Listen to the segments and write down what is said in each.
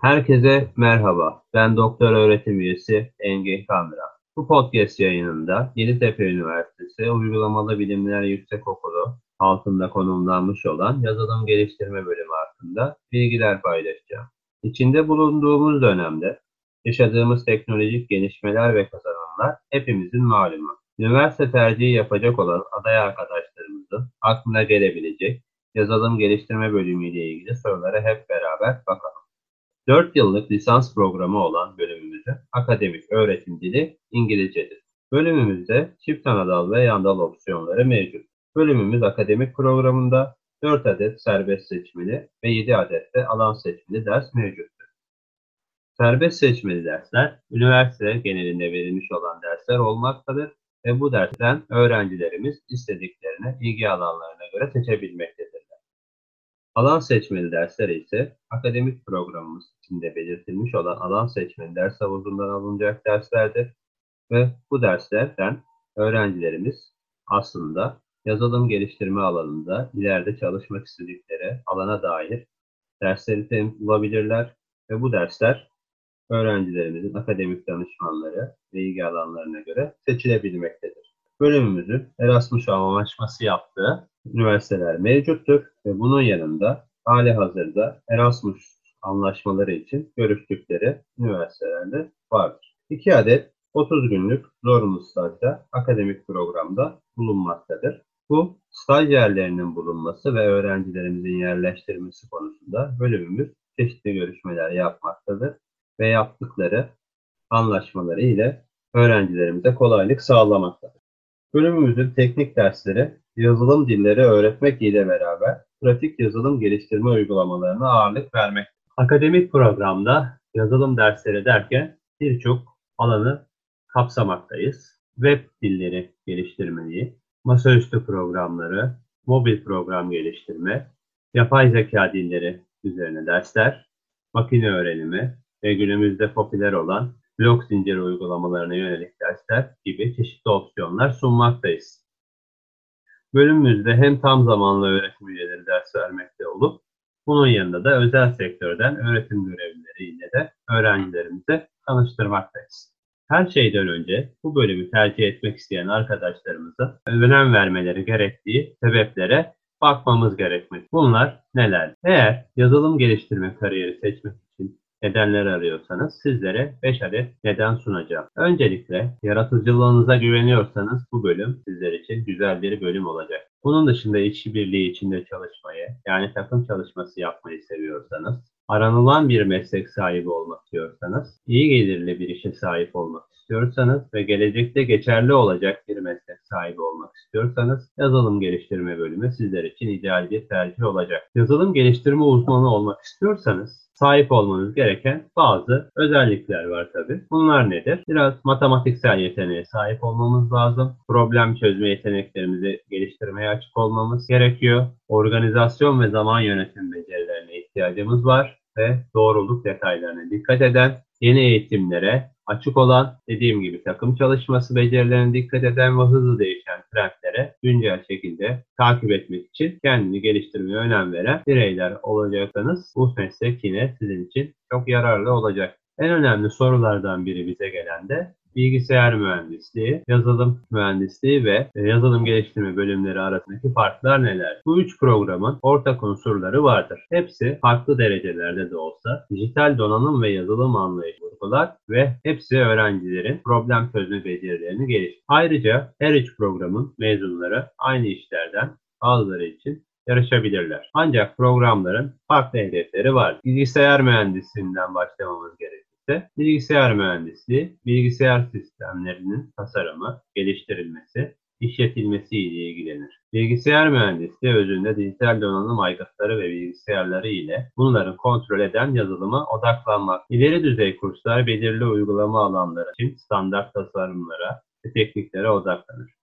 Herkese merhaba. Ben doktor öğretim üyesi Engin Kamra. Bu podcast yayınında Yeditepe Üniversitesi Uygulamalı Bilimler Yüksekokulu altında konumlanmış olan yazılım geliştirme bölümü hakkında bilgiler paylaşacağım. İçinde bulunduğumuz dönemde yaşadığımız teknolojik gelişmeler ve kazanımlar hepimizin malumu. Üniversite tercihi yapacak olan aday arkadaşlarımızın aklına gelebilecek yazılım geliştirme bölümü ile ilgili sorulara hep beraber bakalım. 4 yıllık lisans programı olan bölümümüzün akademik öğretim dili İngilizcedir. Bölümümüzde çift anadal ve yandal opsiyonları mevcut. Bölümümüz akademik programında 4 adet serbest seçmeli ve 7 adet de alan seçmeli ders mevcuttur. Serbest seçmeli dersler üniversite genelinde verilmiş olan dersler olmaktadır ve bu dersten öğrencilerimiz istediklerine ilgi alanlarına göre seçebilmektedirler. Alan seçmeli dersler ise akademik programımız içinde belirtilmiş olan alan seçmeli ders havuzundan alınacak derslerdir ve bu derslerden öğrencilerimiz aslında yazılım geliştirme alanında ileride çalışmak istedikleri alana dair dersleri bulabilirler ve bu dersler öğrencilerimizin akademik danışmanları ve ilgi alanlarına göre seçilebilmektedir. Bölümümüzün Erasmus anlaşması yaptığı üniversiteler mevcuttur ve bunun yanında hali hazırda Erasmus anlaşmaları için görüştükleri üniversitelerde vardır. 2 adet 30 günlük zorunlu stajda akademik programda bulunmaktadır. Bu staj yerlerinin bulunması ve öğrencilerimizin yerleştirilmesi konusunda bölümümüz çeşitli görüşmeler yapmaktadır ve yaptıkları anlaşmaları ile öğrencilerimize kolaylık sağlamaktadır. Bölümümüzün teknik dersleri yazılım dilleri öğretmek ile beraber pratik yazılım geliştirme uygulamalarına ağırlık vermek. Akademik programda yazılım dersleri derken birçok alanı kapsamaktayız. Web dilleri geliştirmeyi, masaüstü programları, mobil program geliştirme, yapay zeka dilleri üzerine dersler, makine öğrenimi ve günümüzde popüler olan blok zinciri uygulamalarına yönelik dersler gibi çeşitli opsiyonlar sunmaktayız. Bölümümüzde hem tam zamanlı öğretim üyeleri ders vermekte olup bunun yanında da özel sektörden öğretim görevlileriyle de öğrencilerimize tanıştırmaktayız. Her şeyden önce bu bölümü tercih etmek isteyen arkadaşlarımıza önem vermeleri gerektiği sebeplere bakmamız gerekmekte. Bunlar neler? Eğer yazılım geliştirme kariyeri seçmek için nedenler arıyorsanız sizlere 5 adet neden sunacağım. Öncelikle yaratıcılığınıza güveniyorsanız bu bölüm sizler için güzel bir bölüm olacak. Bunun dışında işbirliği içinde çalışmayı, yani takım çalışması yapmayı seviyorsanız, aranılan bir meslek sahibi olmak istiyorsanız, iyi gelirli bir işe sahip olmak istiyorsanız ve gelecekte geçerli olacak bir meslek sahibi olmak istiyorsanız yazılım geliştirme bölümü sizler için ideal bir tercih olacak. Yazılım geliştirme uzmanı olmak istiyorsanız sahip olmanız gereken bazı özellikler var tabi. Bunlar nedir? Biraz matematiksel yeteneğe sahip olmamız lazım. Problem çözme yeteneklerimizi geliştirmeye açık olmamız gerekiyor. Organizasyon ve zaman yönetim becerilerine ihtiyacımız var ve doğruluk detaylarına dikkat eden, yeni eğitimlere açık olan, dediğim gibi takım çalışması becerilerine dikkat eden ve hızlı değişen trendlere güncel şekilde takip etmek için kendini geliştirmeye önem veren bireyler olacaksanız bu meslek yine sizin için çok yararlı olacak. En önemli sorulardan biri bize gelen de bilgisayar mühendisliği, yazılım mühendisliği ve e, yazılım geliştirme bölümleri arasındaki farklar neler? Bu üç programın ortak unsurları vardır. Hepsi farklı derecelerde de olsa dijital donanım ve yazılım anlayışı vurgular ve hepsi öğrencilerin problem çözme becerilerini geliştirir. Ayrıca her üç programın mezunları aynı işlerden bazıları için yarışabilirler. Ancak programların farklı hedefleri var. Bilgisayar mühendisliğinden başlamamız gerekiyor ise bilgisayar mühendisliği, bilgisayar sistemlerinin tasarımı, geliştirilmesi, işletilmesi ile ilgilenir. Bilgisayar mühendisliği özünde dijital donanım aygıtları ve bilgisayarları ile bunların kontrol eden yazılıma odaklanmak. İleri düzey kurslar belirli uygulama alanları için standart tasarımlara ve tekniklere odaklanır.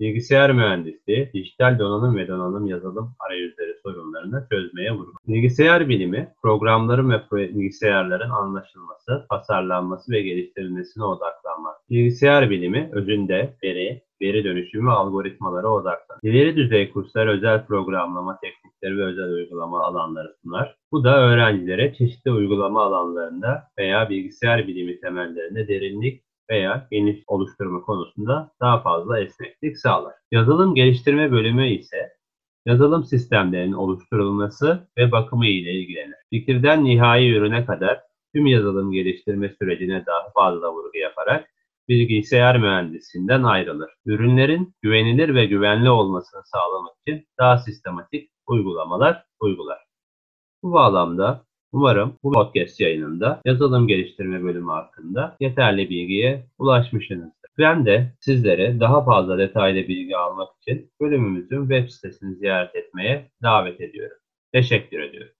Bilgisayar mühendisliği, dijital donanım ve donanım yazılım arayüzleri sorunlarını çözmeye vurgu. Bilgisayar bilimi, programların ve bilgisayarların anlaşılması, tasarlanması ve geliştirilmesine odaklanmak. Bilgisayar bilimi, özünde veri, veri dönüşümü ve algoritmalara odaklanır. İleri düzey kurslar özel programlama teknikleri ve özel uygulama alanları sunar. Bu da öğrencilere çeşitli uygulama alanlarında veya bilgisayar bilimi temellerinde derinlik veya geniş oluşturma konusunda daha fazla esneklik sağlar. Yazılım geliştirme bölümü ise yazılım sistemlerinin oluşturulması ve bakımı ile ilgilenir. Fikirden nihai ürüne kadar tüm yazılım geliştirme sürecine daha fazla vurgu yaparak bilgisayar mühendisinden ayrılır. Ürünlerin güvenilir ve güvenli olmasını sağlamak için daha sistematik uygulamalar uygular. Bu bağlamda Umarım bu podcast yayınında yazılım geliştirme bölümü hakkında yeterli bilgiye ulaşmışsınızdır. Ben de sizlere daha fazla detaylı bilgi almak için bölümümüzün web sitesini ziyaret etmeye davet ediyorum. Teşekkür ediyorum.